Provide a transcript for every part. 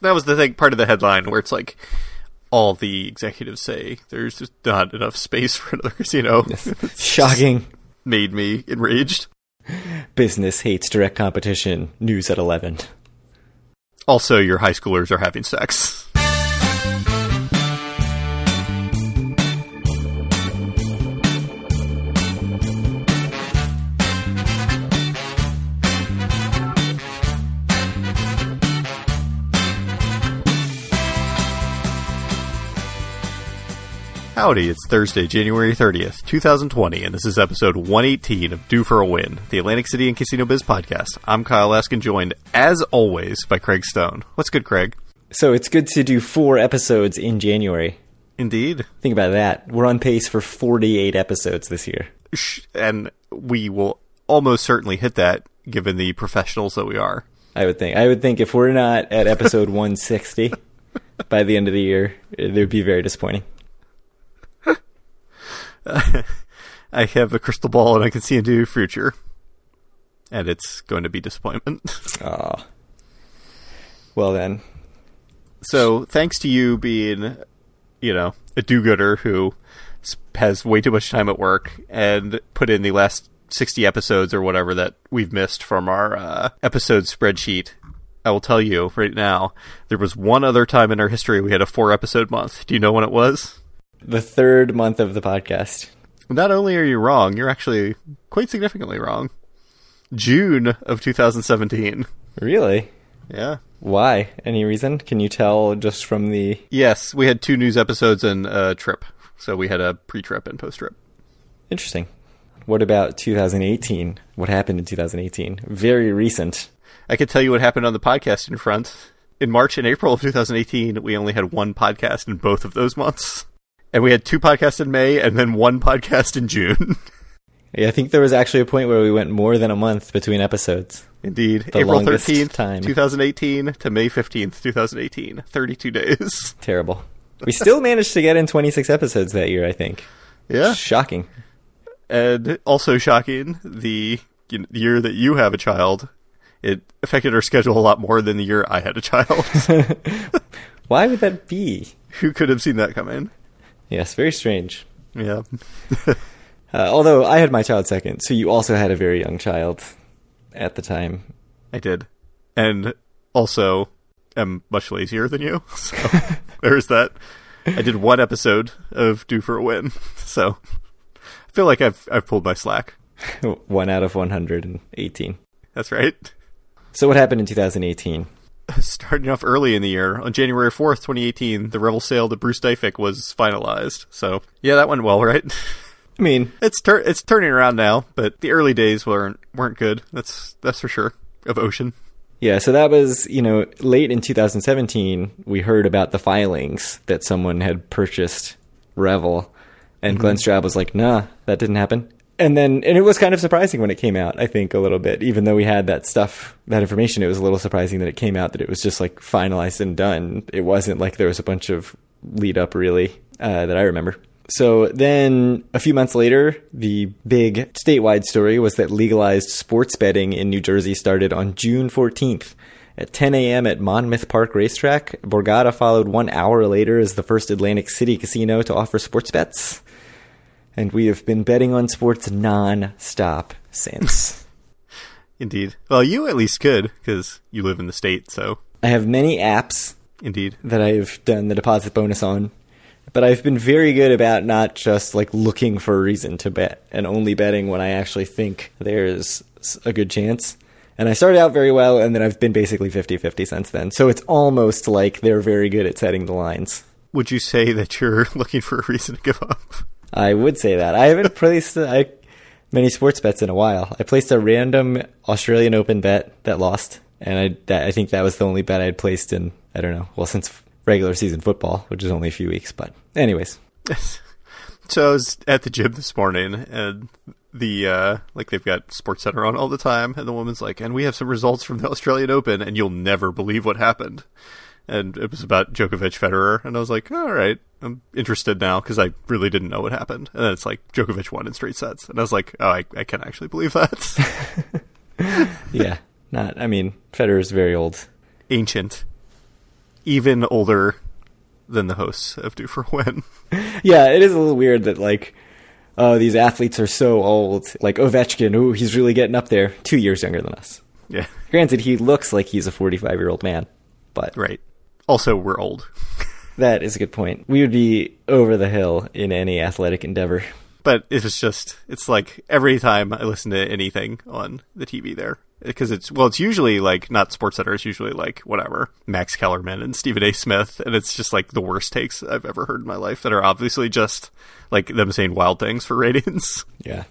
that was the thing, part of the headline where it's like all the executives say there's just not enough space for another casino. Shocking. Made me enraged. Business hates direct competition. News at 11. Also, your high schoolers are having sex. Howdy, it's Thursday, January 30th, 2020, and this is episode 118 of Due for a Win, the Atlantic City and Casino Biz podcast. I'm Kyle Askin, joined, as always, by Craig Stone. What's good, Craig? So it's good to do four episodes in January. Indeed. Think about that. We're on pace for 48 episodes this year. And we will almost certainly hit that given the professionals that we are. I would think. I would think if we're not at episode 160 by the end of the year, it would be very disappointing. I have a crystal ball and I can see into the future. And it's going to be disappointment. Ah. Well then. So, thanks to you being, you know, a do gooder who has way too much time at work and put in the last 60 episodes or whatever that we've missed from our uh, episode spreadsheet, I will tell you right now, there was one other time in our history we had a four episode month. Do you know when it was? The third month of the podcast. Not only are you wrong, you're actually quite significantly wrong. June of 2017. Really? Yeah. Why? Any reason? Can you tell just from the. Yes, we had two news episodes and a trip. So we had a pre trip and post trip. Interesting. What about 2018? What happened in 2018? Very recent. I could tell you what happened on the podcast in front. In March and April of 2018, we only had one podcast in both of those months. And we had two podcasts in May and then one podcast in June. yeah, I think there was actually a point where we went more than a month between episodes. Indeed. The April 13th, time. 2018 to May 15th, 2018. 32 days. Terrible. We still managed to get in 26 episodes that year, I think. Yeah. Shocking. And also shocking, the you know, the year that you have a child, it affected our schedule a lot more than the year I had a child. Why would that be? Who could have seen that coming? Yes, very strange. Yeah. Uh, although I had my child second, so you also had a very young child at the time. I did. And also am much lazier than you. So there's that. I did one episode of Due for a Win. So I feel like I've I've pulled my slack. One out of 118. That's right. So what happened in 2018? Starting off early in the year, on January 4th, 2018, the Revel sale to Bruce Deifik was finalized. So, yeah, that went well, right? I mean, It's tur- it's turning around now, but the early days weren't weren't good. That's that's for sure. Of Ocean. yeah, so that was, you know, late in 2017, we heard about the filings that someone had purchased Revel, and mm-hmm. Glenn Straub was like, nah, that didn't happen. And then, and it was kind of surprising when it came out, I think, a little bit. Even though we had that stuff, that information, it was a little surprising that it came out that it was just like finalized and done. It wasn't like there was a bunch of lead up, really, uh, that I remember. So then a few months later, the big statewide story was that legalized sports betting in New Jersey started on June 14th. At 10 a.m. at Monmouth Park Racetrack, Borgata followed one hour later as the first Atlantic City casino to offer sports bets. And we have been betting on sports non-stop since. Indeed. Well, you at least could because you live in the state. So, I have many apps indeed. that I've done the deposit bonus on. But I've been very good about not just like looking for a reason to bet and only betting when I actually think there's a good chance. And I started out very well and then I've been basically 50-50 since then. So it's almost like they're very good at setting the lines. Would you say that you're looking for a reason to give up? I would say that. I haven't placed I, many sports bets in a while. I placed a random Australian Open bet that lost, and I that, I think that was the only bet I'd placed in I don't know. Well, since regular season football, which is only a few weeks, but anyways. So I was at the gym this morning, and the uh, like they've got Sports Center on all the time, and the woman's like, "And we have some results from the Australian Open, and you'll never believe what happened." And it was about Djokovic Federer, and I was like, "All right, I'm interested now because I really didn't know what happened." And then it's like Djokovic won in straight sets, and I was like, "Oh, I, I can actually believe that." yeah, not. I mean, Federer's very old. Ancient. even older than the hosts of Due for Win. yeah, it is a little weird that like, oh, these athletes are so old. Like Ovechkin, ooh, he's really getting up there. Two years younger than us. Yeah, Granted, he looks like he's a 45 year old man, but right. Also, we're old. that is a good point. We would be over the hill in any athletic endeavor. But it was just, it's like every time I listen to anything on the TV there, because it's, well, it's usually like not Sports Center, it's usually like whatever, Max Kellerman and Stephen A. Smith, and it's just like the worst takes I've ever heard in my life that are obviously just like them saying wild things for ratings. Yeah.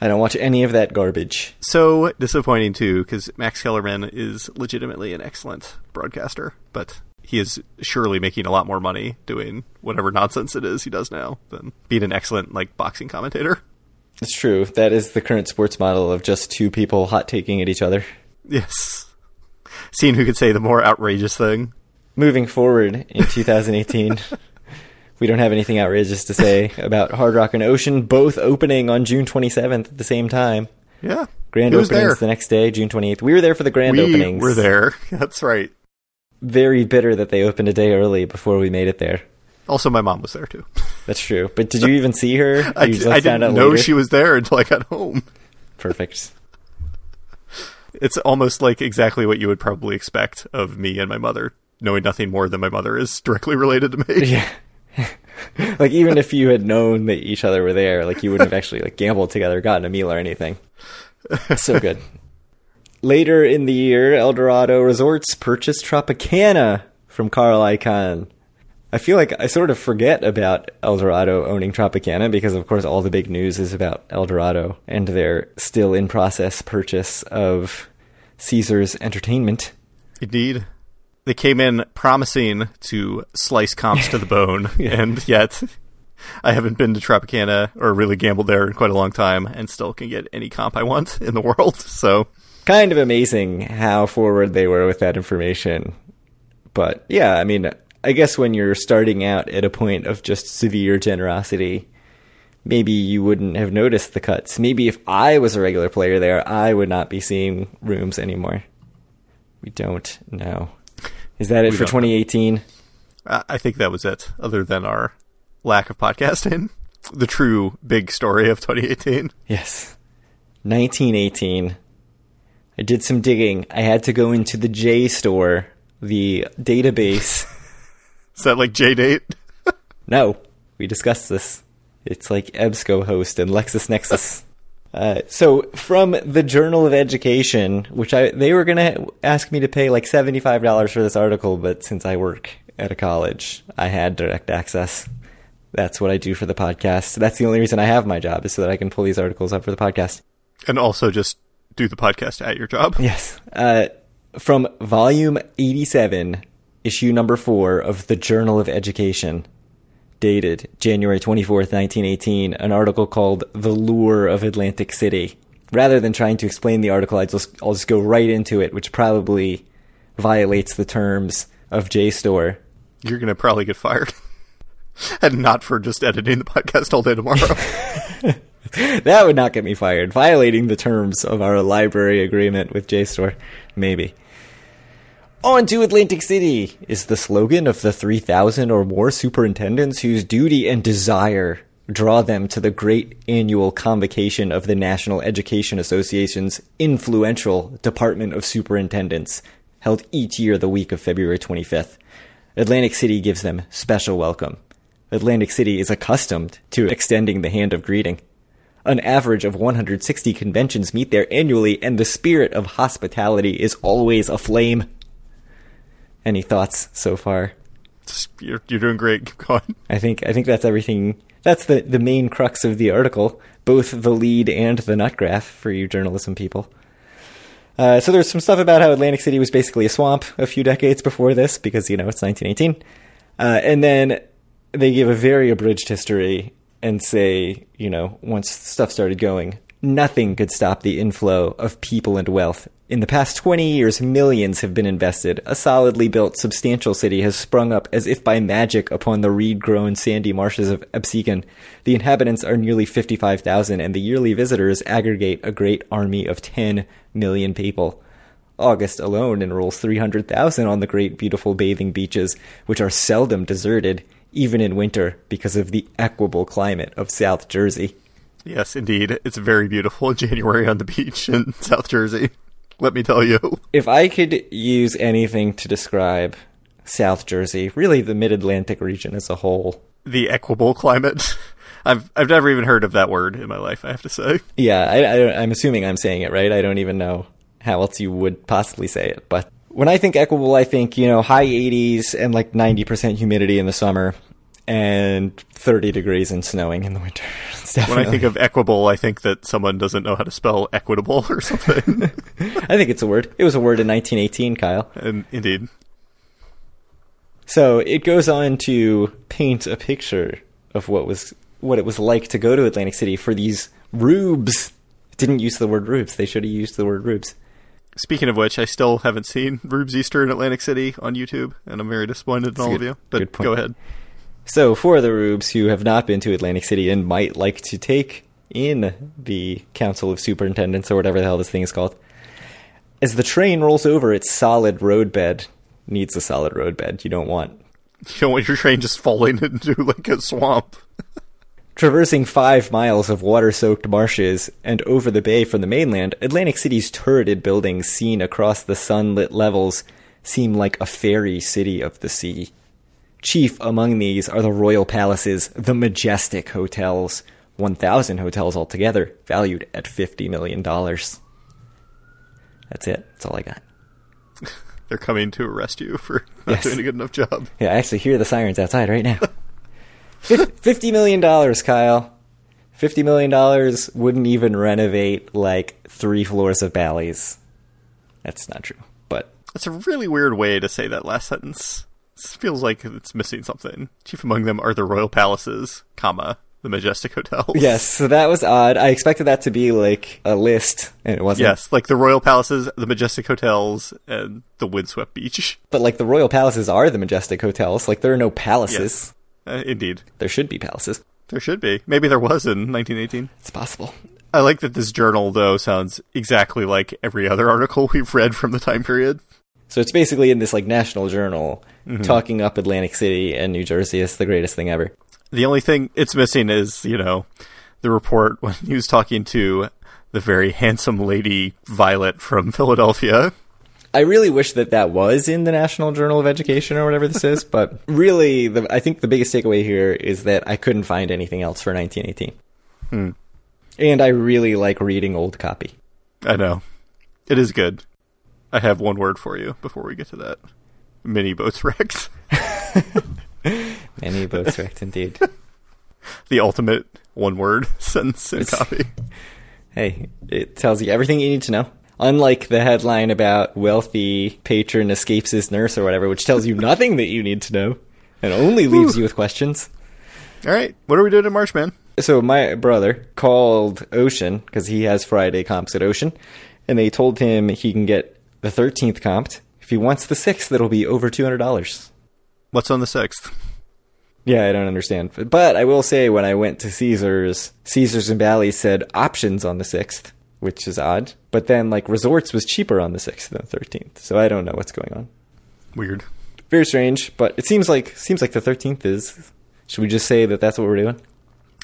I don't watch any of that garbage. So disappointing too, because Max Kellerman is legitimately an excellent broadcaster, but he is surely making a lot more money doing whatever nonsense it is he does now than being an excellent like boxing commentator. It's true. That is the current sports model of just two people hot taking at each other. Yes. Seeing who could say the more outrageous thing. Moving forward in 2018, we don't have anything outrageous to say about Hard Rock and Ocean, both opening on June 27th at the same time. Yeah. Grand openings there? the next day, June 28th. We were there for the grand we openings. We were there. That's right. Very bitter that they opened a day early before we made it there. Also, my mom was there too. That's true. But did you even see her? I, didn't know later? she was there until I got home. Perfect. It's almost like exactly what you would probably expect of me and my mother, knowing nothing more than my mother is directly related to me. Yeah. like even if you had known that each other were there, like you wouldn't have actually like gambled together, gotten a meal or anything. So good. Later in the year, Eldorado Resorts purchased Tropicana from Carl Icahn. I feel like I sort of forget about Eldorado owning Tropicana because, of course, all the big news is about Eldorado and their still in process purchase of Caesars Entertainment. Indeed. They came in promising to slice comps to the bone, and yet I haven't been to Tropicana or really gambled there in quite a long time and still can get any comp I want in the world. So, kind of amazing how forward they were with that information. But yeah, I mean, I guess when you're starting out at a point of just severe generosity, maybe you wouldn't have noticed the cuts. Maybe if I was a regular player there, I would not be seeing rooms anymore. We don't know. Is that it We for don't know. 2018? I I think that was it, other than our lack of podcasting. The true big story of 2018. Yes. 1918. I did some digging. I had to go into the JSTOR, the database. Is that like J date? No, we discussed this. It's like EBSCO host and LexisNexis. Uh, so from the Journal of Education, which I they were gonna ask me to pay like seventy five dollars for this article, but since I work at a college, I had direct access. That's what I do for the podcast. That's the only reason I have my job is so that I can pull these articles up for the podcast. And also just do the podcast at your job. Yes. Uh, from volume 87, issue number four of the Journal of Education, dated January 24th, 1918, an article called The Lure of Atlantic City. Rather than trying to explain the article, I just, I'll just go right into it, which probably violates the terms of JSTOR. You're going to probably get fired. and not for just editing the podcast all day tomorrow. that would not get me fired. Violating the terms of our library agreement with JSTOR, maybe. On to Atlantic City is the slogan of the 3,000 or more superintendents whose duty and desire draw them to the great annual convocation of the National Education Association's influential Department of Superintendents, held each year the week of February 25th. Atlantic City gives them special welcome. Atlantic City is accustomed to extending the hand of greeting. An average of 160 conventions meet there annually, and the spirit of hospitality is always aflame. Any thoughts so far? You're, you're doing great. Keep going. I think I think that's everything. That's the the main crux of the article, both the lead and the nut graph for you journalism people. Uh, so there's some stuff about how Atlantic City was basically a swamp a few decades before this, because you know it's 1918, uh, and then they give a very abridged history and say, you know, once stuff started going, nothing could stop the inflow of people and wealth. In the past 20 years, millions have been invested. A solidly built, substantial city has sprung up as if by magic upon the reed grown sandy marshes of Absecon. The inhabitants are nearly 55,000, and the yearly visitors aggregate a great army of 10 million people. August alone enrolls 300,000 on the great beautiful bathing beaches, which are seldom deserted, even in winter, because of the equable climate of South Jersey. Yes, indeed. It's very beautiful in January on the beach in South Jersey. Let me tell you. If I could use anything to describe South Jersey, really the mid Atlantic region as a whole, The equable climate. I've I've never even heard of that word in my life, I have to say. Yeah, I, I, I'm assuming I'm saying it right. I don't even know how else you would possibly say it. But when I think equable, I think, you know, high 80s and like 90% humidity in the summer and 30 degrees and snowing in the winter. When I think of equable, I think that someone doesn't know how to spell equitable or something. I think it's a word. It was a word in 1918, Kyle. and indeed. So it goes on to paint a picture of what was what it was like to go to Atlantic City for these rubes. It didn't use the word rubes. They should have used the word rubes. Speaking of which, I still haven't seen Rube's Easter in Atlantic City on YouTube, and I'm very disappointed in all a of you. But good go ahead. So, for the rubes who have not been to Atlantic City and might like to take in the Council of Superintendents or whatever the hell this thing is called, as the train rolls over its solid roadbed, needs a solid roadbed. You don't want You don't want your train just falling into like a swamp. Traversing five miles of water soaked marshes and over the bay from the mainland, Atlantic City's turreted buildings seen across the sunlit levels seem like a fairy city of the sea. Chief among these are the royal palaces, the majestic hotels, 1,000 hotels altogether, valued at $50 million. That's it. That's all I got. They're coming to arrest you for not Yes. doing a good enough job. Yeah, I actually hear the sirens outside right now. Fif- Fifty million dollars, Kyle. Fifty million dollars wouldn't even renovate like three floors of Bally's. That's not true, but That's a really weird way to say that last sentence. This feels like it's missing something. Chief among them are the royal palaces, comma the majestic hotels. yes. So that was odd. I expected that to be like a list, and it wasn't. Yes, like the royal palaces, the majestic hotels, and the windswept beach. But like the royal palaces are the majestic hotels. Like there are no palaces. Uh, indeed, There should be palaces. there should be. Maybe there was in 1918. It's possible. I like that this journal though sounds exactly like every other article we've read from the time period. So it's basically in this like national journal talking up Atlantic City and New Jersey as the greatest thing ever. The only thing it's missing is, you know, the report when he was talking to the very handsome lady Violet from Philadelphia. I really wish that that was in the National Journal of Education or whatever this is, but really, the, I think the biggest takeaway here is that I couldn't find anything else for 1918. Hmm. And I really like reading old copy. I know. It is good. I have one word for you before we get to that. Mini boats wrecked. Many books wrecked indeed. the ultimate one word sentence in It's- copy. Hey, it tells you everything you need to know. Unlike the headline about wealthy patron escapes his nurse or whatever, which tells you nothing that you need to know and only leaves you with questions. All right. What are we doing in March, man? So my brother called Ocean because he has Friday comps at Ocean, and they told him he can get the 13th comped. If he wants the 6th, it'll be over $200. What's on the 6th? Yeah, I don't understand. But, I will say when I went to Caesars, Caesars and Bally's said options on the 6th, which is odd. But then like Resorts was cheaper on the 6th than the 13th. So I don't know what's going on. Weird. Very strange, but it seems like seems like the 13th is should we just say that that's what we're doing?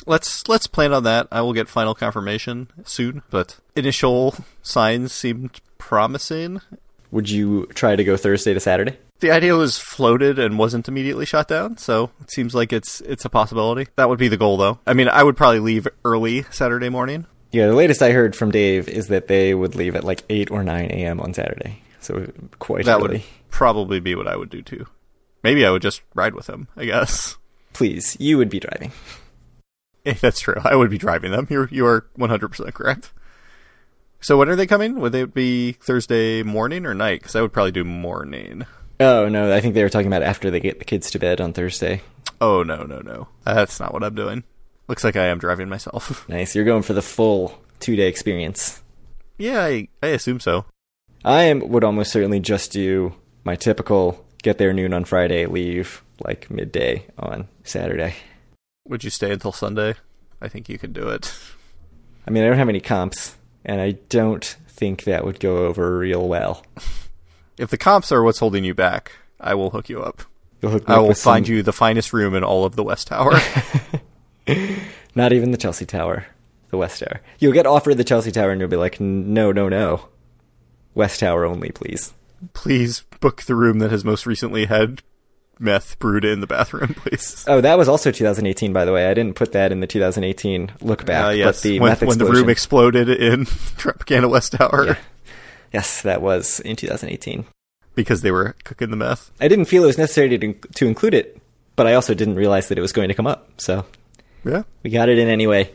Let's let's plan on that. I will get final confirmation soon, but initial signs seemed promising. Would you try to go Thursday to Saturday? The idea was floated and wasn't immediately shot down, so it seems like it's it's a possibility. That would be the goal, though. I mean, I would probably leave early Saturday morning. Yeah, the latest I heard from Dave is that they would leave at like 8 or 9 a.m. on Saturday. So quite That early. would probably be what I would do too. Maybe I would just ride with him. I guess. Please, you would be driving. Eh, That's true. I would be driving them. You're you are 100 percent correct. So when are they coming? Would they be Thursday morning or night? Because I would probably do morning. Oh, no, I think they were talking about after they get the kids to bed on Thursday. Oh no no no! That's not what I'm doing. Looks like I am driving myself. Nice, you're going for the full two day experience. yeah, I I assume so. I am, would almost certainly just do my typical get there noon on Friday, leave like midday on Saturday. Would you stay until Sunday? I think you can do it. I mean, I don't have any comps, and I don't think that would go over real well. If the comps are what's holding you back, I will hook you up. You'll hook me I up will find some- you the finest room in all of the West Tower. Not even the Chelsea Tower, the West Tower. You'll get offered the Chelsea Tower, and you'll be like, no, no, no, West Tower only, please. please book the room that has most recently had meth brewed in the bathroom, please. Oh, that was also 2018, by the way. I didn't put that in the 2018 look back. Uh, yes, the when, when the room exploded in Tropicana West Tower Yeah. Yes, that was in 2018. because they were cooking the meth. I didn't feel it was necessary to, to include it, but I also didn't realize that it was going to come up. So Yeah. we got it in anyway.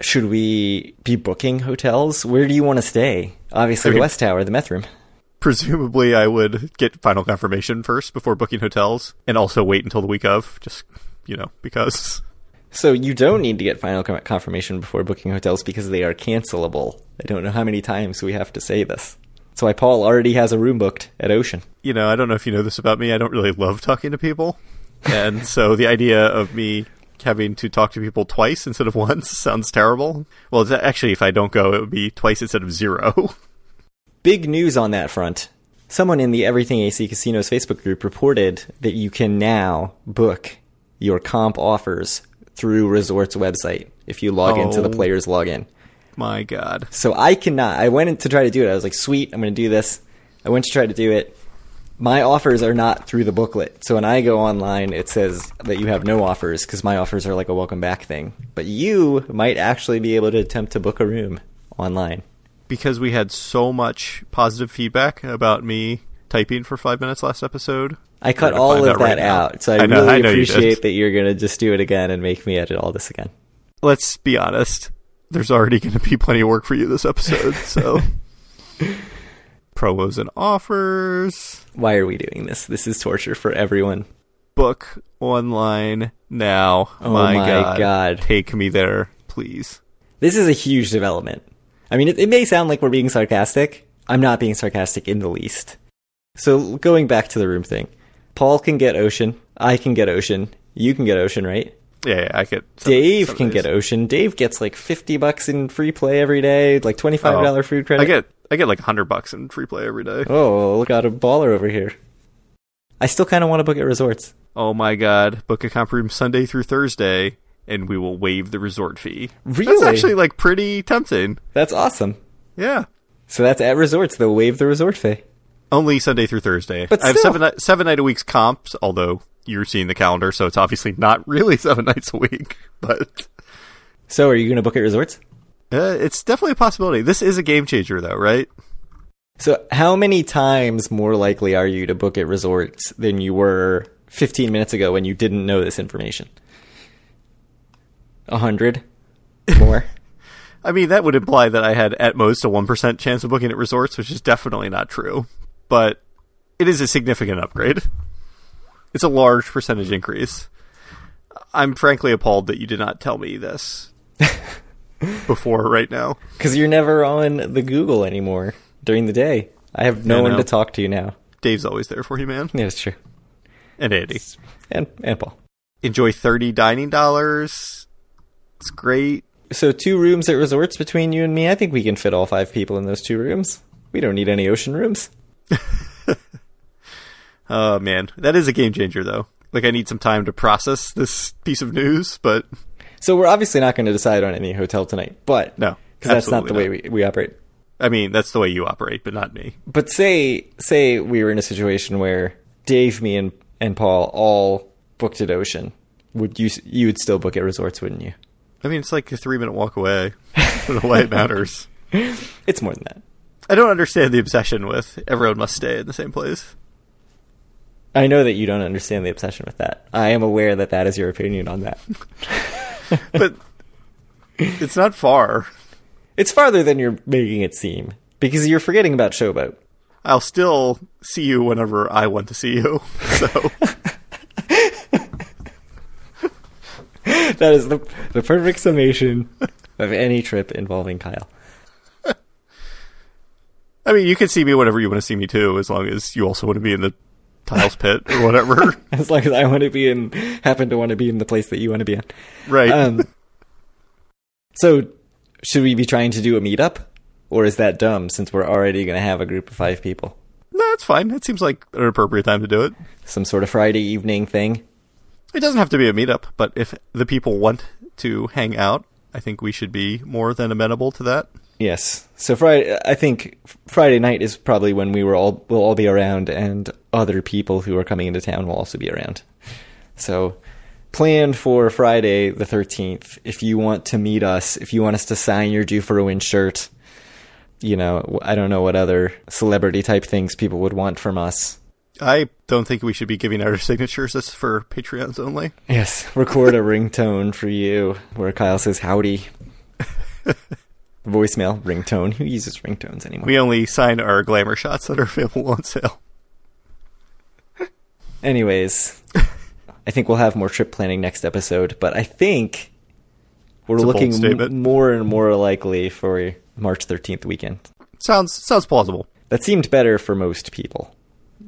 Should we be booking hotels? Where do you want to stay? Obviously, I the West Tower, the meth room. Presumably, I would get final confirmation first before booking hotels, and also wait until the week of, just you know, because So you don't need to get final confirmation before booking hotels because they are cancelable. I don't know how many times we have to say this. That's why Paul already has a room booked at Ocean. you know, I don't know if you know this about me. I don't really love talking to people, and so the idea of me having to talk to people twice instead of once sounds terrible. Well, actually, if I don't go, it would be twice instead of zero. Big news on that front. Someone in the Everything AC Casinos Facebook group reported that you can now book your comp offers through Resort's website if you log into the Oh. player's login. My God. So I cannot. I went in to try to do it. I was like, sweet, I'm going to do this. I went to try to do it. My offers are not through the booklet. So when I go online, it says that you have no offers because my offers are like a welcome back thing. But you might actually be able to attempt to book a room online. because we had so much positive feedback about me typing for five minutes last episode. I cut all of that right out. So I, I know- really I know you appreciate that you're going to just do it again and make me edit all this again. Let's be honest. There's already going to be plenty of work for you this episode, so promos and offers. Why are we doing this? This is torture for everyone. Book online now. Oh my God. God. Take me there, please. This is a huge development. I mean, it, it may sound like we're being sarcastic. I'm not being sarcastic in the least. So, going back to the room thing, Paul can get Ocean. I can get Ocean. You can get Ocean, right? Yeah, yeah I get. some- Dave some can get Ocean. Dave gets like 50 bucks in free play every day, like $25 Oh. food credit. I get. I get like hundred bucks in free play every day. Oh, look out a baller over here. I still kind of want to book at resorts. Oh my god! Book a comp room Sunday through Thursday, and we will waive the resort fee. That's actually like pretty tempting. That's awesome. Yeah. So that's at resorts. They'll waive the resort fee. Only Sunday through Thursday. But I have seven seven night a week's comps, although you're seeing the calendar, so it's obviously not really seven nights a week. But So are you going to book at resorts? uh, it's definitely a possibility. This is a game changer, though, right? So how many times more likely are you to book at resorts than you were 15 minutes ago when you didn't know this information? A hundred more. I mean, that would imply that I had at most a one percent chance of booking at resorts, which is definitely not true. But it is a significant upgrade. It's a large percentage increase. I'm frankly appalled that you did not tell me this before right now. Because you're never on the Google anymore during the day. I have no one to talk to now. Dave's always there for you, man. Yeah, that's true. And Andy. And and Paul. Enjoy 30 dining dollars. It's great. So two rooms at resorts between you and me. I think we can fit all five people in those two rooms. We don't need any ocean rooms. Oh, man. That is a game changer, though. Like, I need some time to process this piece of news, but So we're obviously not going to decide on any hotel tonight, but No, because that's not the absolutely way we, we operate. I mean, that's the way you operate, but not me. But say say we were in a situation where Dave, me, and and Paul all booked at Ocean. Would you you would still book at resorts, wouldn't you? I mean, it's like a three minute walk away. I don't know why it matters. It's more than that. I don't understand the obsession with everyone must stay in the same place. I know that you don't understand the obsession with that. I am aware that that is your opinion on that. But it's not far. It's farther than you're making it seem because you're forgetting about Showboat. I'll still see you whenever I want to see you. So, That is the the perfect summation of any trip involving Kyle. I mean, you can see me whenever you want to see me too, as long as you also want to be in the tiles pit or whatever. As long as I want to be in, happen to want to be in the place that you want to be in. right. Um, so should we be trying to do a meetup? Or is that dumb since we're already going to have a group of five people? No, it's fine. It seems like an appropriate time to do it. Some sort of Friday evening thing? It doesn't have to be a meetup, but if the people want to hang out, I think we should be more than amenable to that. Yes. So Friday, I think Friday night is probably when we will all will all be around, and other people who are coming into town will also be around. So, planned for Friday the thirteenth. If you want to meet us, if you want us to sign your "Due for a Win" shirt, you know, I don't know what other celebrity type things people would want from us. I don't think we should be giving out our signatures. That's for Patreons only. Yes, record a ringtone for you where Kyle says howdy. Voicemail ringtone. Who uses ringtones anymore? We only sign our glamour shots that are available on sale. Anyways, I think we'll have more trip planning next episode, but I think we're It's a bold looking m- more and more likely for March 13th weekend. Sounds sounds plausible. That seemed better for most people,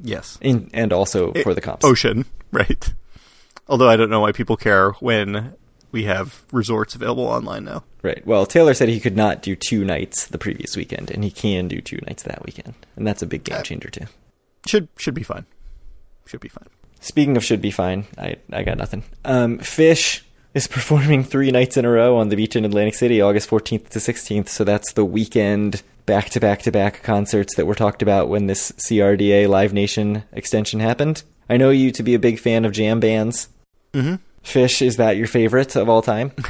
Yes. in, and also for the comps. Ocean, right? Although I don't know why people care when we have resorts available online now. Right. Well, Taylor said he could not do two nights the previous weekend, and he can do two nights that weekend, and that's a big game Uh, changer too. Should should be fine. Should be fine. Speaking of should be fine, I I got nothing. Um, Phish is performing three nights in a row on the beach in Atlantic City, August 14th to 16th. So that's the weekend back to back to back concerts that were talked about when this CRDA Live Nation extension happened. I know you to be a big fan of jam bands. Mm-hmm. Phish, is that your favorite of all time?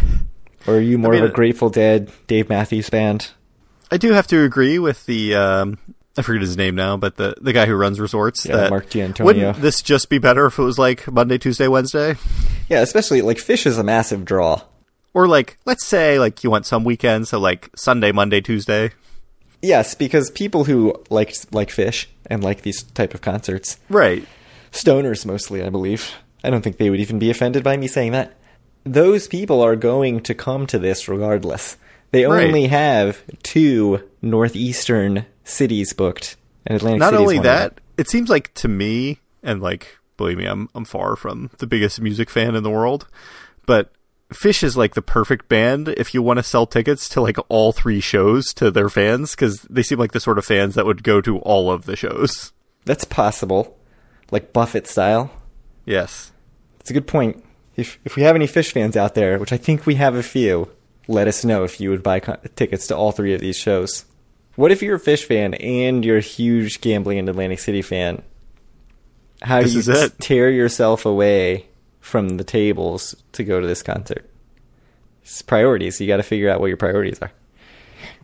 Or are you more mean, of a uh, Grateful Dead, Dave Matthews band? I do have to agree with the um, I forget his name now, but the the guy who runs resorts. Yeah, that Mark Giannantonio. Wouldn't this just be better if it was like Monday, Tuesday, Wednesday, Yeah, especially like Phish is a massive draw. or like let's say like you want some weekends, so like Sunday, Monday, Tuesday. Yes, because people who like like Phish and like these type of concerts Right. stoners mostly, I believe. I don't think they would even be offended by me saying that. Those people are going to come to this regardless. They Right. only have two northeastern cities booked, and Atlantic Not only that, it seems like to me, and like believe me, I'm I'm far from the biggest music fan in the world, but Phish is like the perfect band if you want to sell tickets to like all three shows to their fans because they seem like the sort of fans that would go to all of the shows. That's possible, like Buffett style. Yes. It's a good point. If if we have any Phish fans out there, which I think we have a few, let us know if you would buy co- tickets to all three of these shows. What if you're a Phish fan and you're a huge gambling and Atlantic City fan? How This do you tear yourself away from the tables to go to this concert? It's priorities. You got to figure out what your priorities are.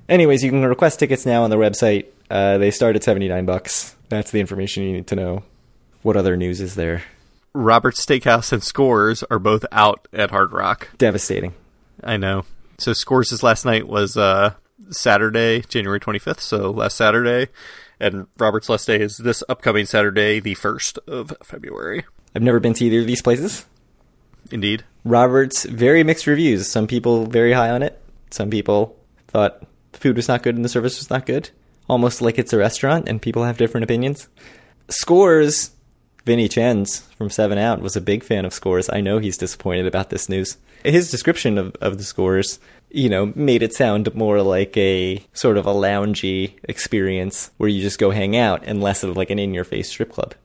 Anyways, you can request tickets now on the website. Uh, they start at seventy nine bucks. That's the information you need to know. What other news is there? Robert's Steakhouse and Scores are both out at Hard Rock. Devastating. I know. So Scores' last night was uh, Saturday, January 25th, so last Saturday. And Robert's last day is this upcoming Saturday, the 1st of February. I've never been to either of these places. Indeed. Robert's very mixed reviews. Some people very high on it. Some people thought the food was not good and the service was not good. Almost like it's a restaurant and people have different opinions. Scores, Vinny Chen's from 7 Out was a big fan of Scores. I know he's disappointed about this news. His description of, of the Scores, you know, made it sound more like a sort of a loungy experience where you just go hang out and less of like an in your face strip club,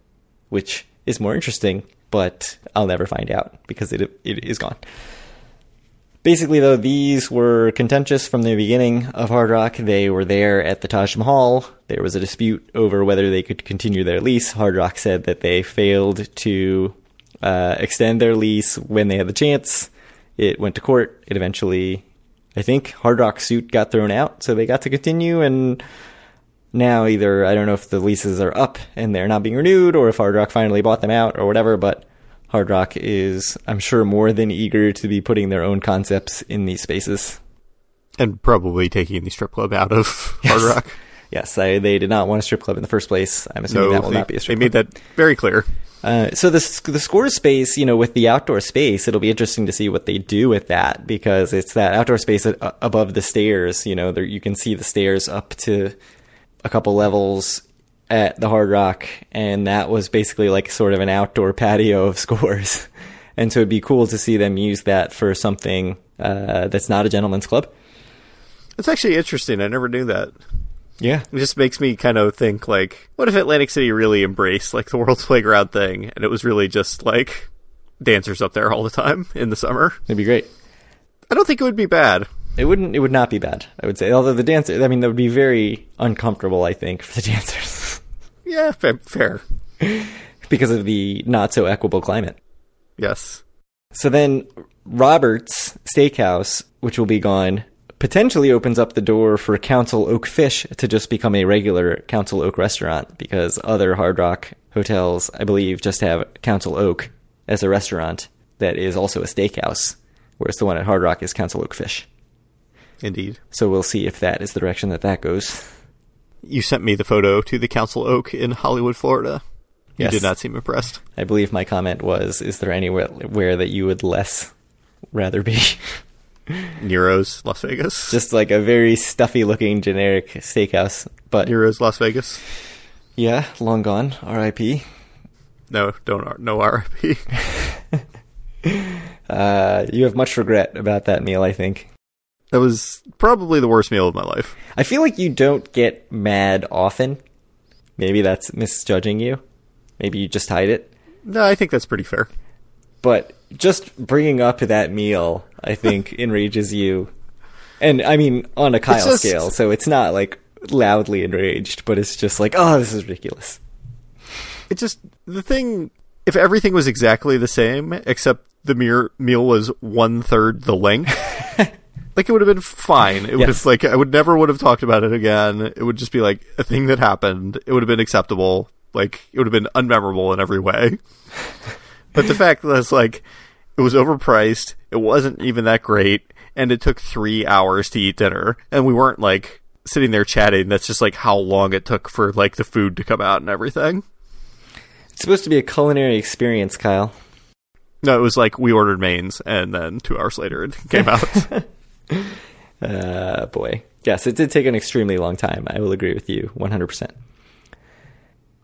which is more interesting, but I'll never find out because it it is gone. Basically, though, these were contentious from the beginning of Hard Rock. They were there at the Taj Mahal. There was a dispute over whether they could continue their lease. Hard Rock said that they failed to uh, extend their lease when they had the chance. It went to court. It eventually, I think, Hard Rock's suit got thrown out, so they got to continue. And now, either I don't know if the leases are up and they're not being renewed, or if Hard Rock finally bought them out, or whatever. But Hard Rock is, I'm sure, more than eager to be putting their own concepts in these spaces. And probably taking the strip club out of Hard Rock. Yes, I, they did not want a strip club in the first place. I'm assuming that will they, not be a strip they strip made that very clear. Uh, so the the score space, you know, with the outdoor space, it'll be interesting to see what they do with that because it's that outdoor space above the stairs. You know, there, you can see the stairs up to a couple levels at the Hard Rock, and that was basically like sort of an outdoor patio of scores. And so it'd be cool to see them use that for something uh, that's not a gentleman's club. It's actually interesting. I never knew that. Yeah. It just makes me kind of think like, what if Atlantic City really embraced like the World's Playground thing, and it was really just like dancers up there all the time in the summer? It'd be great. I don't think it would be bad. It wouldn't. It would not be bad. I would say. Although the dancers, I mean, that would be very uncomfortable. I think for the dancers Yeah, fair. fair. because of the not so equable climate. Yes. So then, Roberts Steakhouse, which will be gone, potentially opens up the door for Council Oak Fish to just become a regular Council Oak restaurant because other Hard Rock hotels, I believe, just have Council Oak as a restaurant that is also a steakhouse, whereas the one at Hard Rock is Council Oak Fish. Indeed. So we'll see if that is the direction that that goes. You sent me the photo to the Council Oak in Hollywood, Florida. You Yes. did not seem impressed. I believe my comment was, "Is there anywhere where that you would less rather be?" Nero's Las Vegas. Just like a very stuffy-looking generic steakhouse, but Nero's Las Vegas. yeah, long gone. R.I.P. No, don't no RIP. Uh, you have much regret about that meal, I think. That was probably the worst meal of my life. I feel like you don't get mad often. Maybe that's misjudging you. Maybe you just hide it. No, I think that's pretty fair. But just bringing up that meal, I think, enrages you. And I mean, on a Kyle just- scale, so it's not like loudly enraged, but it's just like, oh, this is ridiculous. It just the thing. If everything was exactly the same, except the mere meal was one third the length, like it would have been fine. It Yes. have like I would never would have talked about it again. It would just be like a thing that happened. It would have been acceptable. Like it would have been unmemorable in every way. but the fact that it's like it was overpriced, it wasn't even that great, and it took three hours to eat dinner, and we weren't like sitting there chatting. That's just like how long it took for like the food to come out and everything. It's supposed to be a culinary experience, Kyle. No, it was like we ordered mains, and then two hours later it came out. Uh, boy. Yes, it did take an extremely long time. I will agree with you 100%.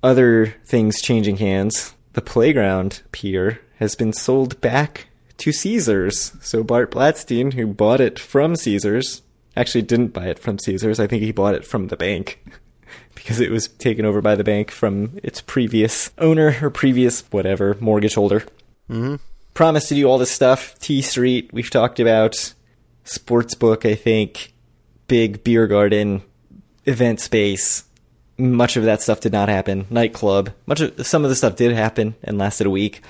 Other things changing hands. The playground pier has been sold back to Caesars. So Bart Blatstein, who bought it from Caesars, actually didn't buy it from Caesars. I think he bought it from the bank because it was taken over by the bank from its previous owner or previous whatever mortgage holder. hmm Promised to do all this stuff. T Street, we've talked about. Sportsbook, I think. Big beer garden, event space. Much of that stuff did not happen. Nightclub. Much of some of the stuff did happen and lasted a week.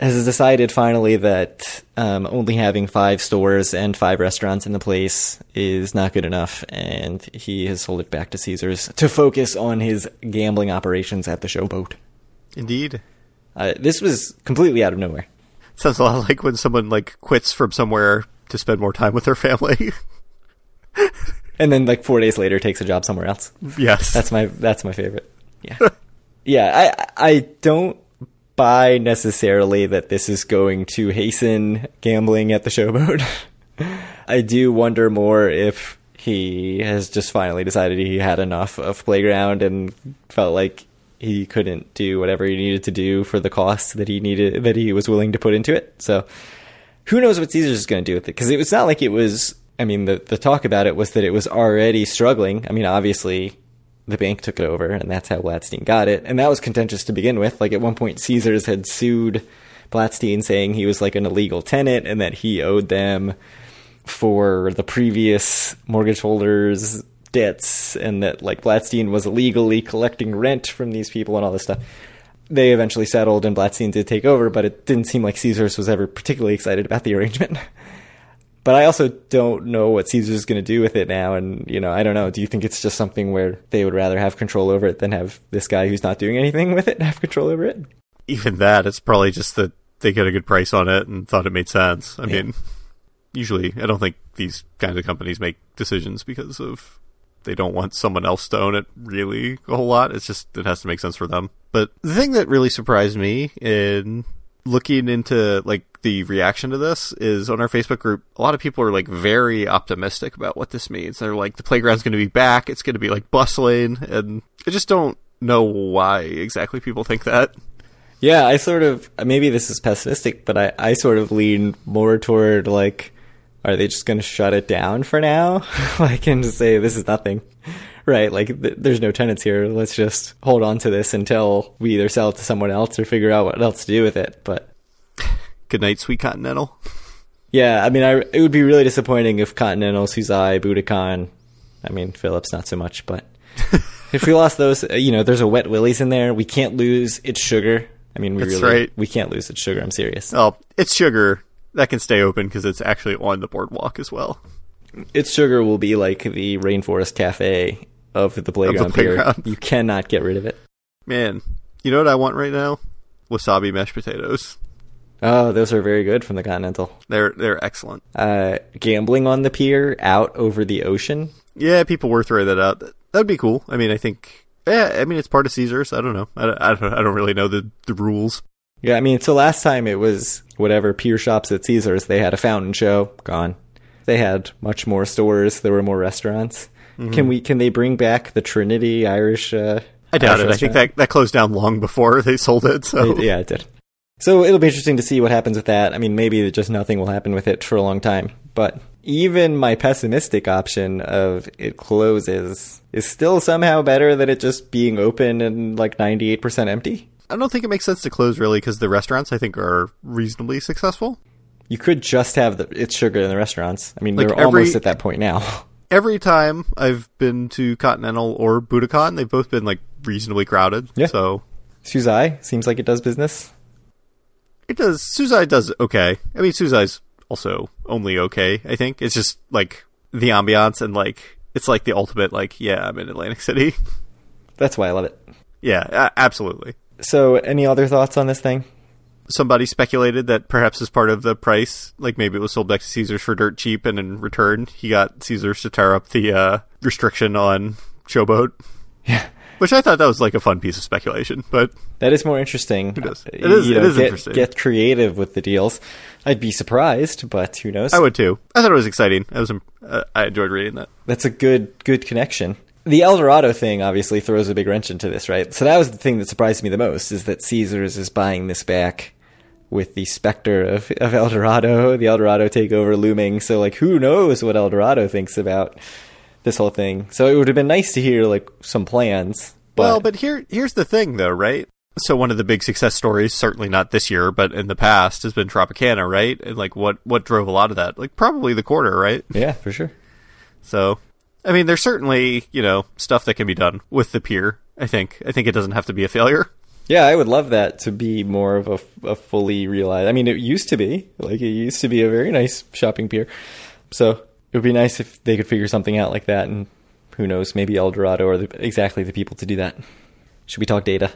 Has decided finally that um, only having five stores and five restaurants in the place is not good enough, and he has sold it back to Caesars to focus on his gambling operations at the Showboat. Indeed. Uh, this was completely out of nowhere. Sounds a lot like when someone like quits from somewhere to spend more time with their family. and then like four days later takes a job somewhere else. yes. That's my that's my favorite. Yeah, yeah. I I don't buy necessarily that this is going to hasten gambling at the showboat. I do wonder more if he has just finally decided he had enough of playground and felt like he couldn't do whatever he needed to do for the cost that he needed that he was willing to put into it. So who knows what Caesars is going to do with it? Because it was not like it was. I mean, the the talk about it was that it was already struggling. I mean, obviously, the bank took it over, and that's how Blatstein got it, and that was contentious to begin with. Like at one point, Caesars had sued Blatstein, saying he was like an illegal tenant and that he owed them for the previous mortgage holders' debts, and that like Blatstein was illegally collecting rent from these people and all this stuff they eventually settled and Blatstein did take over, but it didn't seem like Caesars was ever particularly excited about the arrangement. but I also don't know what Caesars is going to do with it now. And, you know, I don't know. Do you think it's just something where they would rather have control over it than have this guy who's not doing anything with it have control over it? Even that, it's probably just that they got a good price on it and thought it made sense. I Yeah. mean, usually I don't think these kinds of companies make decisions because of they don't want someone else to own it really a whole lot. It's just it has to make sense for them. But the thing that really surprised me in looking into like the reaction to this is on our Facebook group, a lot of people are like very optimistic about what this means. They're like the playground's going to be back, it's going to be like bustling, and I just don't know why exactly people think that. Yeah, I sort of maybe this is pessimistic, but I, I sort of lean more toward like, are they just going to shut it down for now? like, and just say this is nothing, right? Like, th- there's no tenants here. Let's just hold on to this until we either sell it to someone else or figure out what else to do with it. But Good night, sweet Continental. yeah, I mean, I, it would be really disappointing if Continental, Suzai, Budokan, I mean, Phillips not so much, but if we lost those, uh, you know, there's a Wet Willie's in there. We can't lose IT'SUGAR. I mean, we That's really right. we can't lose IT'SUGAR. I'm serious. Oh, IT'SUGAR that can stay open because it's actually on the boardwalk as well. IT'SUGAR will be like the Rainforest Cafe of the playground, pier. playground. You cannot get rid of it. Man, you know what I want right now? Wasabi mashed potatoes. Oh, those are very good from the Continental. They're they're excellent. Uh, gambling on the pier out over the ocean. Yeah, people were throwing that out. That- That'd be cool. I mean, I think. Yeah, I mean, it's part of Caesars. I don't know. I, don't- I don't. I don't really know the the rules. Yeah, I mean, so last time it was whatever pier shops at Caesars. They had a fountain show. Gone. They had much more stores. There were more restaurants. Can we? Can they bring back the Trinity Irish? Uh, I doubt Irish it. I think that that closed down long before they sold it. So yeah, it did. So it'll be interesting to see what happens with that. I mean, maybe just nothing will happen with it for a long time. But even my pessimistic option of it closes is still somehow better than it just being open and like 98% empty. I don't think it makes sense to close really because the restaurants I think are reasonably successful. You could just have the, IT'SUGAR in the restaurants. I mean, Like they're every- almost at that point now. Every time I've been to Continental or Buddakan, they've both been like reasonably crowded. Yeah. So Suzai seems like it does business. it does. Suzai does okay. I mean, Suzai's also only okay. I think it's just like the ambiance and like it's like the ultimate like yeah I'm in Atlantic City. That's why I love it. yeah, absolutely. So, any other thoughts on this thing? somebody speculated that perhaps as part of the price, like maybe it was sold back to Caesars for dirt cheap, and in return he got Caesars to tear up the uh, restriction on Showboat. Yeah. Which I thought that was like a fun piece of speculation, but That is more interesting. It is. It is- it is get, interesting. Get creative with the deals. I'd be surprised, but who knows? I would too. I thought it was exciting. I was uh, I enjoyed reading that. That's a good good connection. The Eldorado thing obviously throws a big wrench into this, right? So that was the thing that surprised me the most is that Caesars is buying this back with the specter of, of Eldorado, the Eldorado takeover looming. So like who knows what Eldorado thinks about this whole thing. So it would have been nice to hear like some plans. But, well, but here here's the thing though, right? So one of the big success stories, certainly not this year, but in the past, has been Tropicana, right? And like what what drove a lot of that? Like probably the quarter, right? yeah, for sure. So, I mean, there's certainly you know stuff that can be done with the pier. I think. I think it doesn't have to be a failure. Yeah, I would love that to be more of a, a fully realized. I mean, it used to be like it used to be a very nice shopping pier. So it would be nice if they could figure something out like that. And who knows, maybe Eldorado are the, exactly the people to do that. Should we talk data?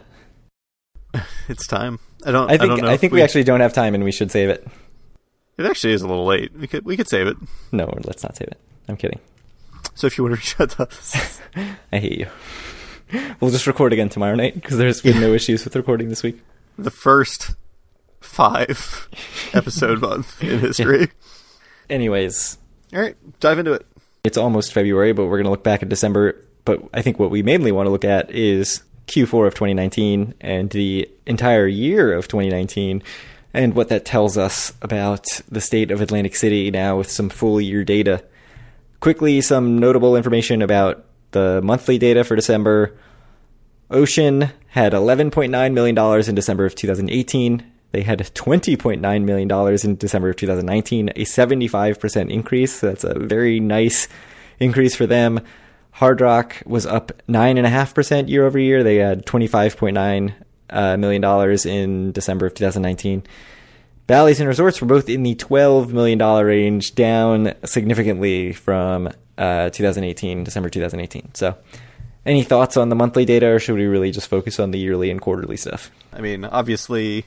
It's time. I don't. I think don't know I, think we, actually don't have time, and we should save it. It actually is a little late. We could we could save it. No, let's not save it. I'm kidding. So if you want to reach out to us, I hate you. We'll just record again tomorrow night because there's been no issues with recording this week. the first five episode month in history. Anyways, All right, dive into it. it's almost February, but we're going to look back at December. But I think what we mainly want to look at is Q4 of 2019 and the entire year of 2019 and what that tells us about the state of Atlantic City now with some full year data. Quickly, some notable information about the monthly data for December. Ocean had $11.9 million in December of 2018. They had $20.9 million in December of 2019, a 75% increase. So that's a very nice increase for them. Hard Rock was up 9.5% year over year. They had $25.9 uh, million in December of 2019. Bally's and Resorts were both in the $12 million range, down significantly from uh, 2018, December 2018. So, any thoughts on the monthly data, or should we really just focus on the yearly and quarterly stuff? I mean, obviously,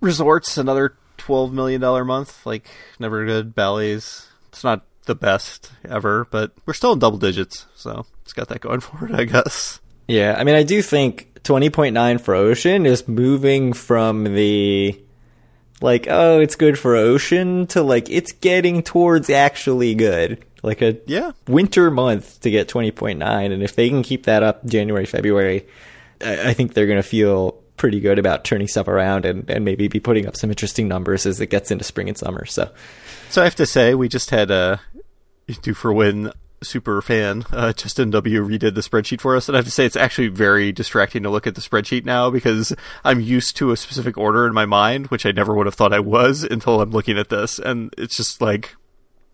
resorts another twelve million dollar month. Like never good. Bally's, It's not the best ever, but we're still in double digits, so it's got that going for it, I guess. Yeah, I mean, I do think 20.9 for Ocean is moving from the like, oh, it's good for Ocean to like, it's getting towards actually good. Like a Yeah. winter month to get 20.9. And if they can keep that up January, February, I I think they're going to feel pretty good about turning stuff around and, and maybe be putting up some interesting numbers as it gets into spring and summer. So, so I have to say, we just had a Due for Win super fan, uh, Justin W redid the spreadsheet for us, and I have to say it's actually very distracting to look at the spreadsheet now because I'm used to a specific order in my mind, which I never would have thought I was until I'm looking at this, and it's just like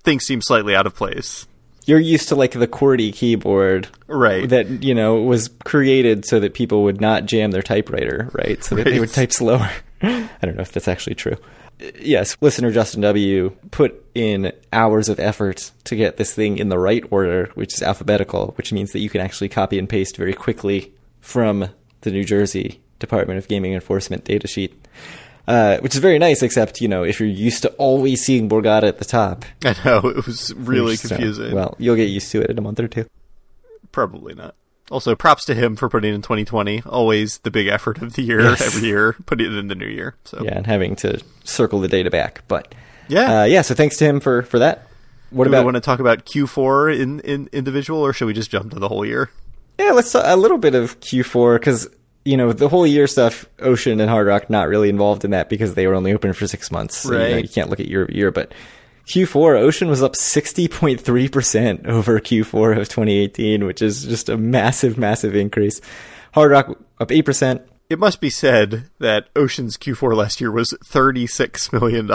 things seem slightly out of place. You're used to like the QWERTY keyboard, right? That you know was created so that people would not jam their typewriter, right? So that right. they would type slower. I don't know if that's actually true yes, listener Justin W. put in hours of effort to get this thing in the right order, which is alphabetical, which means that you can actually copy and paste very quickly from the New Jersey Department of Gaming Enforcement datasheet. Uh, which is very nice, except, you know, if you're used to always seeing Borgata at the top. I know, it was really confusing. Well, you'll get used to it in a month or two. Probably not. Also, props to him for putting in 2020. Always the big effort of the year yes. every year, putting it in the new year. So yeah, and having to circle the data back. But yeah, uh, yeah. So thanks to him for for that. What Do about? We want to talk about Q4 in, in individual, or should we just jump to the whole year? Yeah, let's talk a little bit of Q4 because you know the whole year stuff. Ocean and Hard Rock not really involved in that because they were only open for six months. So, right. You, know, you can't look at year over year, but Q4, Ocean was up 60.3% over Q4 of 2018, which is just a massive, massive increase. Hard Rock up 8%. It must be said that Ocean's Q4 last year was $36 million.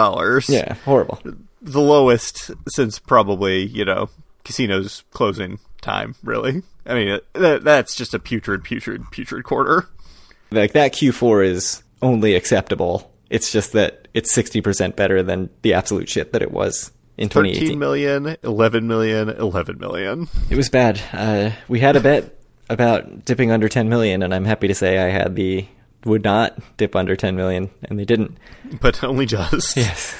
Yeah, horrible. The lowest since probably, you know, casinos closing time, really. I mean, that, that's just a putrid, putrid, putrid quarter. Like, that Q4 is only acceptable it's just that it's 60% better than the absolute shit that it was in 2018. 13 million, 11 million, 11 million. It was bad. Uh, we had a bet about dipping under 10 million, and I'm happy to say I had the would not dip under 10 million, and they didn't. But only just. Yes.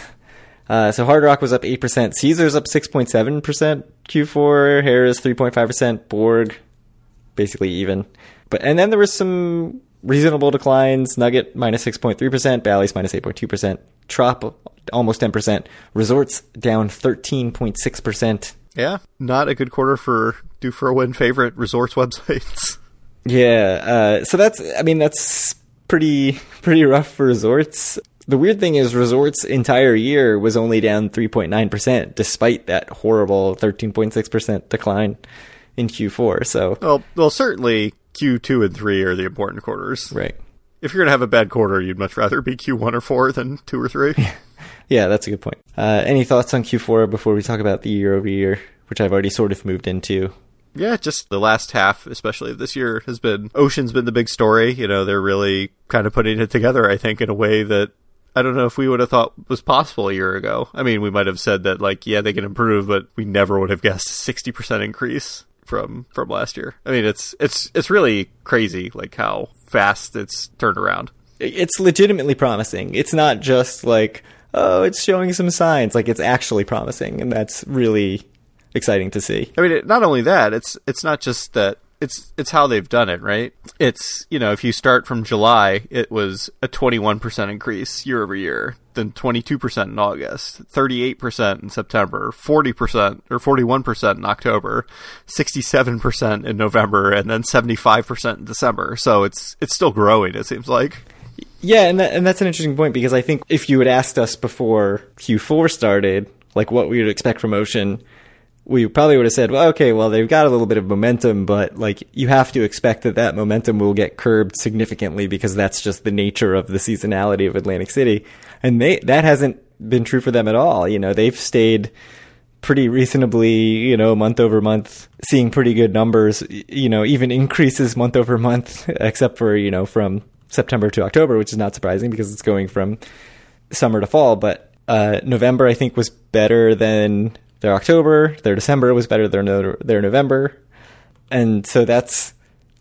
Uh, so Hard Rock was up 8%. Caesars up 6.7%. Q4, Harrah's 3.5%. Borg, basically even. But And then there was some reasonable declines. Nugget minus 6.3%, Bally's minus 8.2%, Trop almost 10%, Resorts down 13.6%. Yeah, not a good quarter for Due for a Win favorite resorts websites. Yeah, uh, so that's I mean that's pretty pretty rough for resorts. The weird thing is resorts entire year was only down 3.9% despite that horrible 13.6% decline in Q4. So well, well certainly Q2 and 3 are the important quarters. Right. If you're going to have a bad quarter, you'd much rather be Q1 or 4 than 2 or 3. yeah, that's a good point. Uh, any thoughts on Q4 before we talk about the year over year, which I've already sort of moved into? Yeah, just the last half, especially of this year, has been Ocean's been the big story. You know, they're really kind of putting it together, I think, in a way that I don't know if we would have thought was possible a year ago. I mean, we might have said that, like, yeah, they can improve, but we never would have guessed a 60% increase from from last year. I mean, it's it's it's really crazy, like how fast it's turned around. It's legitimately promising. It's not just like oh, it's showing some signs. Like it's actually promising, and that's really exciting to see. I mean, it, not only that, it's it's not just that it's it's how they've done it, right? It's you know, if you start from July, it was a 21% increase year over year, then 22% in August, 38% in September, 40% or 41% in October, 67% in November, and then 75% in December. So it's it's still growing. It seems like. Yeah, and that, and that's an interesting point because I think if you had asked us before Q4 started, like what we would expect from Ocean we probably would have said, well, okay, well, they've got a little bit of momentum, but like you have to expect that that momentum will get curbed significantly because that's just the nature of the seasonality of Atlantic City. And they, that hasn't been true for them at all. You know, they've stayed pretty reasonably, you know, month over month, seeing pretty good numbers, you know, even increases month over month, except for, you know, from September to October, which is not surprising because it's going from summer to fall. But uh, November, I think, was better than their October, their December was better than their, November. And so that's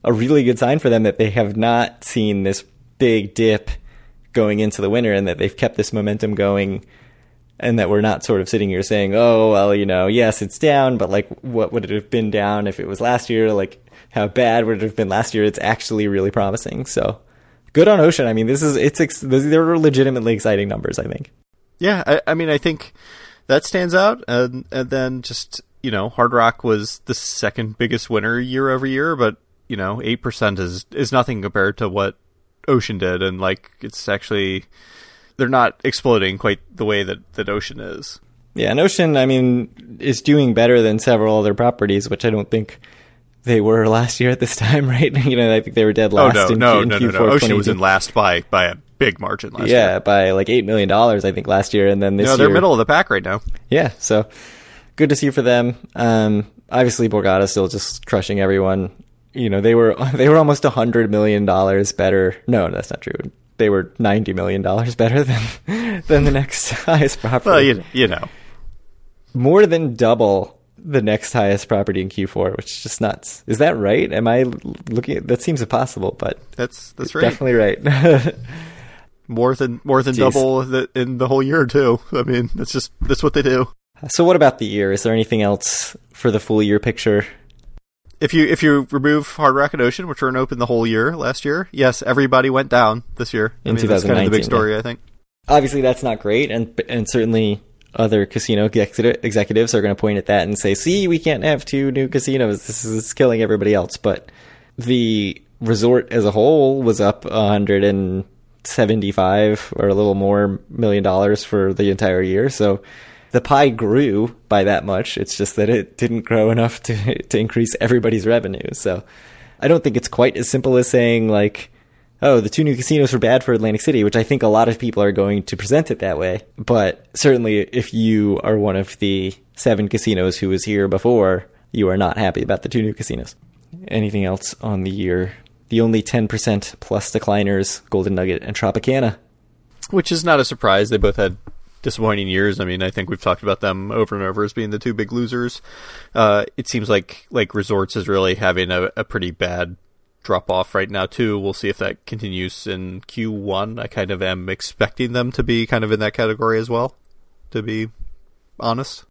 a really good sign for them that they have not seen this big dip going into the winter and that they've kept this momentum going and that we're not sort of sitting here saying, oh, well, you know, yes, it's down, but like, what would it have been down if it was last year? Like, how bad would it have been last year? It's actually really promising. So good on Ocean. I mean, this is, it's, ex- they're legitimately exciting numbers, I think. Yeah. I, I mean, I think that stands out. And and then just you know, Hard Rock was the second biggest winner year over year, but you know, eight percent is is nothing compared to what Ocean did, and like it's actually they're not exploding quite the way that that Ocean is. Yeah, and Ocean, I mean, is doing better than several other properties, which I don't think they were last year at this time, right? You know, I think they were dead last oh no, in, no, in no, Q4 no, no! Ocean was in last by by a big margin last yeah, year. by like eight million dollars, I think, last year, and then this No, year, they're middle of the pack right now. yeah. So good to see for them. Um, obviously, Borgata still just crushing everyone. You know, they were they were almost a hundred million dollars better. No, that's not true. They were ninety million dollars better than than the next highest property. Well, you you know, More than double the next highest property in Q4, which is just nuts. Is that right? Am I looking? At, that seems impossible, but that's that's right. definitely right. More than more than Jeez. double the, in the whole year too. I mean, that's just that's what they do. so, what about the year? Is there anything else for the full year picture? If you if you remove Hard Rock and Ocean, which were open the whole year last year, yes, everybody went down this year. I In mean, that's kind of the 2019, big story, I think. obviously that's not great and and certainly other casino executive- executives are going to point at that and say see we can't have two new casinos this is killing everybody else but the resort as a whole was up 175 or a little more million dollars for the entire year so the pie grew by that much it's just that it didn't grow enough to to increase everybody's revenue so i don't think it's quite as simple as saying like oh, the two new casinos were bad for Atlantic City, which I think a lot of people are going to present it that way. But certainly, if you are one of the seven casinos who was here before, you are not happy about the two new casinos. Anything else on the year? The only 10% plus decliners, Golden Nugget and Tropicana. Which is not a surprise. They both had disappointing years. I mean, I think we've talked about them over and over as being the two big losers. Uh, it seems like like Resorts is really having a, a pretty bad drop off right now too. We'll see if that continues in Q1. I kind of am expecting them to be kind of in that category as well. To be honest.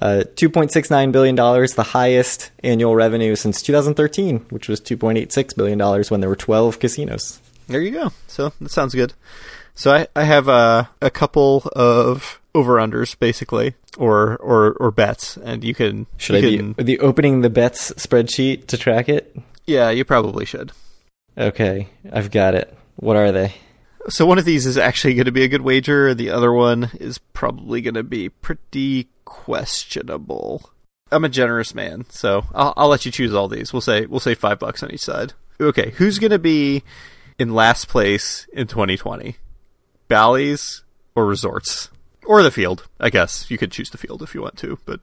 Uh, $2.69 billion, the highest annual revenue since 2013, which was $2.86 billion when there were 12 casinos. There you go. So that sounds good. So I, I have uh, a couple of over unders basically, or, or or bets, and you can Should you I can- be the opening the bets spreadsheet to track it? Yeah, you probably should. Okay, I've got it. What are they? So one of these is actually going to be a good wager, the other one is probably going to be pretty questionable. I'm a generous man, so I'll, I'll let you choose all these. We'll say we'll say five bucks on each side. Okay, who's going to be in last place in 2020? Bally's or Resorts or the Field? I guess you could choose the Field if you want to, but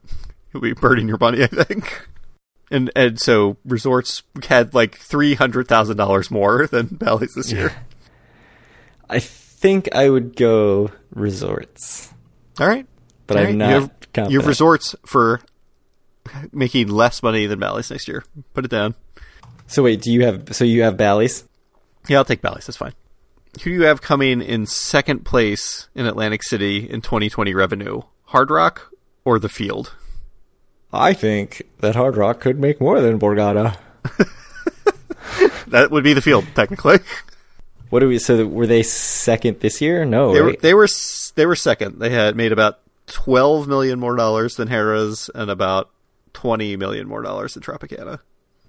you'll be burning your money, I think. And and so Resorts had like three hundred thousand dollars more than Bally's this year. I think I would go resorts, All right. But All I'm not You have, confident. you have resorts for making less money than Bally's next year. Put it down. so wait, do you have? So you have Bally's? Yeah, I'll take Bally's. That's fine. Who do you have coming in second place in Atlantic City in 2020 revenue? Hard Rock or the Field? I think that Hard Rock could make more than Borgata. That would be the Field, technically. What do we? So were they second this year? No, They were right? they were they were second. They had made about 12 million more dollars than Harrah's and about 20 million more dollars than Tropicana.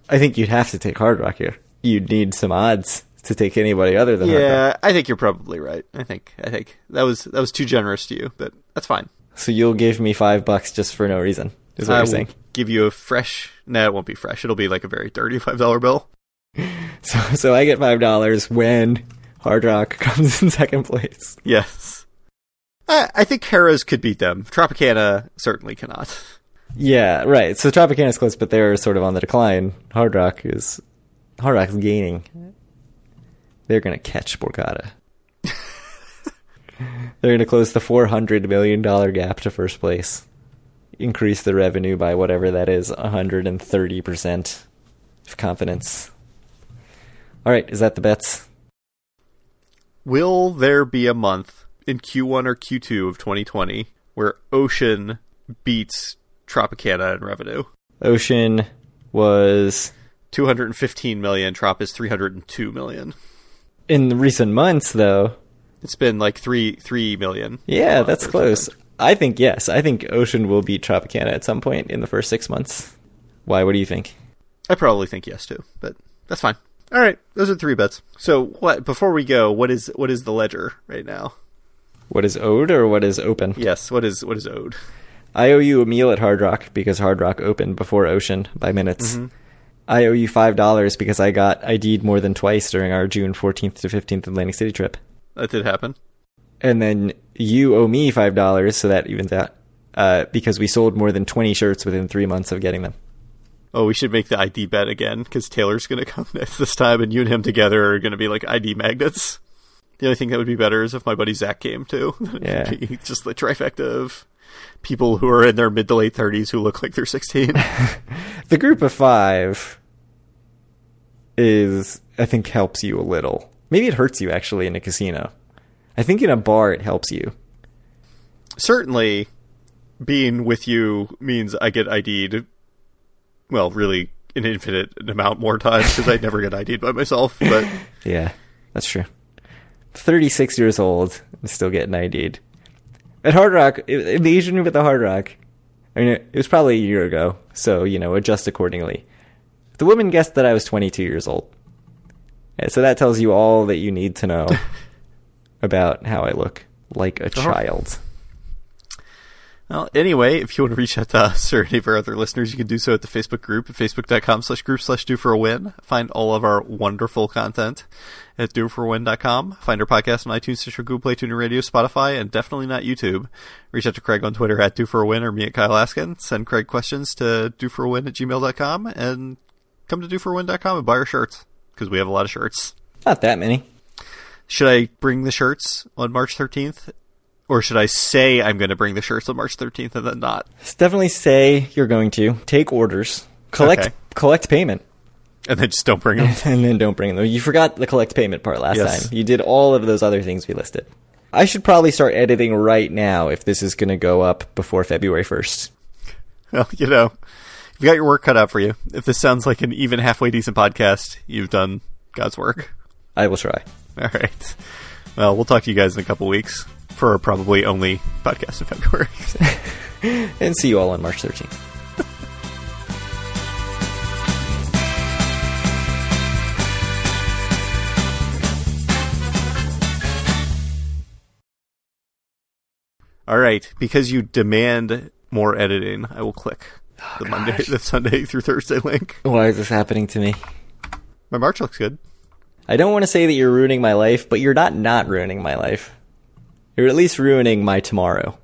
I think you'd have to take Hard Rock here. You'd need some odds to take anybody other than Hard Rock. Yeah, I think you're probably right. I think I think that was that was too generous to you, but that's fine. So you'll give me five bucks just for no reason. Is what I you're saying? give you a fresh. No, it won't be fresh. It'll be like a very dirty five dollar bill. So so I get five dollars when Hard Rock comes in second place. Yes, I, I think Harrah's could beat them. Tropicana certainly cannot. Yeah, right. So Tropicana's close, but they're sort of on the decline. Hard Rock is Hard Rock's gaining. They're gonna catch Borgata. they're gonna close the four hundred million dollar gap to first place. Increase the revenue by whatever that is, hundred and thirty percent of confidence. All right, is that the bets? Will there be a month in Q1 or Q2 of 2020 where Ocean beats Tropicana in revenue? Ocean was 215 million. Trop is 302 million. in the recent months, though. It's been like three three million. Yeah, Uh, that's close. I think yes. I think Ocean will beat Tropicana at some point in the first six months. Why? What do you think? I probably think yes too, but that's fine. All right, those are three bets. So what? Before we go, what is what is the ledger right now? What is owed or what is open? Yes, what is what is owed? I owe you a meal at Hard Rock because Hard Rock opened before Ocean by minutes. I owe you five dollars because I got ID'd more than twice during our June fourteenth to fifteenth Atlantic City trip. That did happen. And then you owe me five dollars, so that evens out. Uh, because we sold more than twenty shirts within three months of getting them. Oh, we should make the ID bet again because Taylor's going to come next this time, and you and him together are going to be like ID magnets. The only thing that would be better is if my buddy Zach came too. Yeah. Just the trifecta of people who are in their mid to late thirties who look like they're sixteen. The group of five is, I think, helps you a little. Maybe it hurts you actually in a casino. I think in a bar it helps you. Certainly, being with you means I get ID'd. Well, really, an infinite amount more times because I never get ID'd by myself. But Yeah, that's true. 36 years old and still getting ID'd. At Hard Rock, in the Asian room at the Hard Rock, I mean, it was probably a year ago, so, you know, adjust accordingly. The woman guessed that I was 22 years old. Yeah, so that tells you all that you need to know about how I look like a child. Well, anyway, if you want to reach out to us or any of our other listeners, you can do so at the Facebook group at facebook.com slash group slash Due for a Win. Find all of our wonderful content at dueforwin.com. Find our podcast on iTunes, Stitcher, Google Play, TuneIn Radio, Spotify, and definitely not YouTube. Reach out to Craig on Twitter at Due for a Win or me at Kyle Askin. Send Craig questions to Due for a Win at gmail.com and come to Due for a Win.com and buy our shirts because we have a lot of shirts. Not that many. Should I bring the shirts on March 13th? Or should I say I'm going to bring the shirts on March 13th and then not? Just definitely say you're going to. Take orders. Collect Okay. collect payment. And then just don't bring them. and then don't bring them. You forgot the collect payment part last Yes. time. You did all of those other things we listed. I should probably start editing right now if this is going to go up before February 1st. Well, you know, you've got your work cut out for you. If this sounds like an even halfway decent podcast, you've done God's work. I will try. All right. Well, we'll talk to you guys in a couple weeks for our probably only podcast in February. And see you all on March 13th. All right. Because you demand more editing, I will click oh, the Monday, the Sunday through Thursday link. Why is this happening to me? My March looks good. I don't want to say that you're ruining my life, but you're not not ruining my life. You're at least ruining my tomorrow.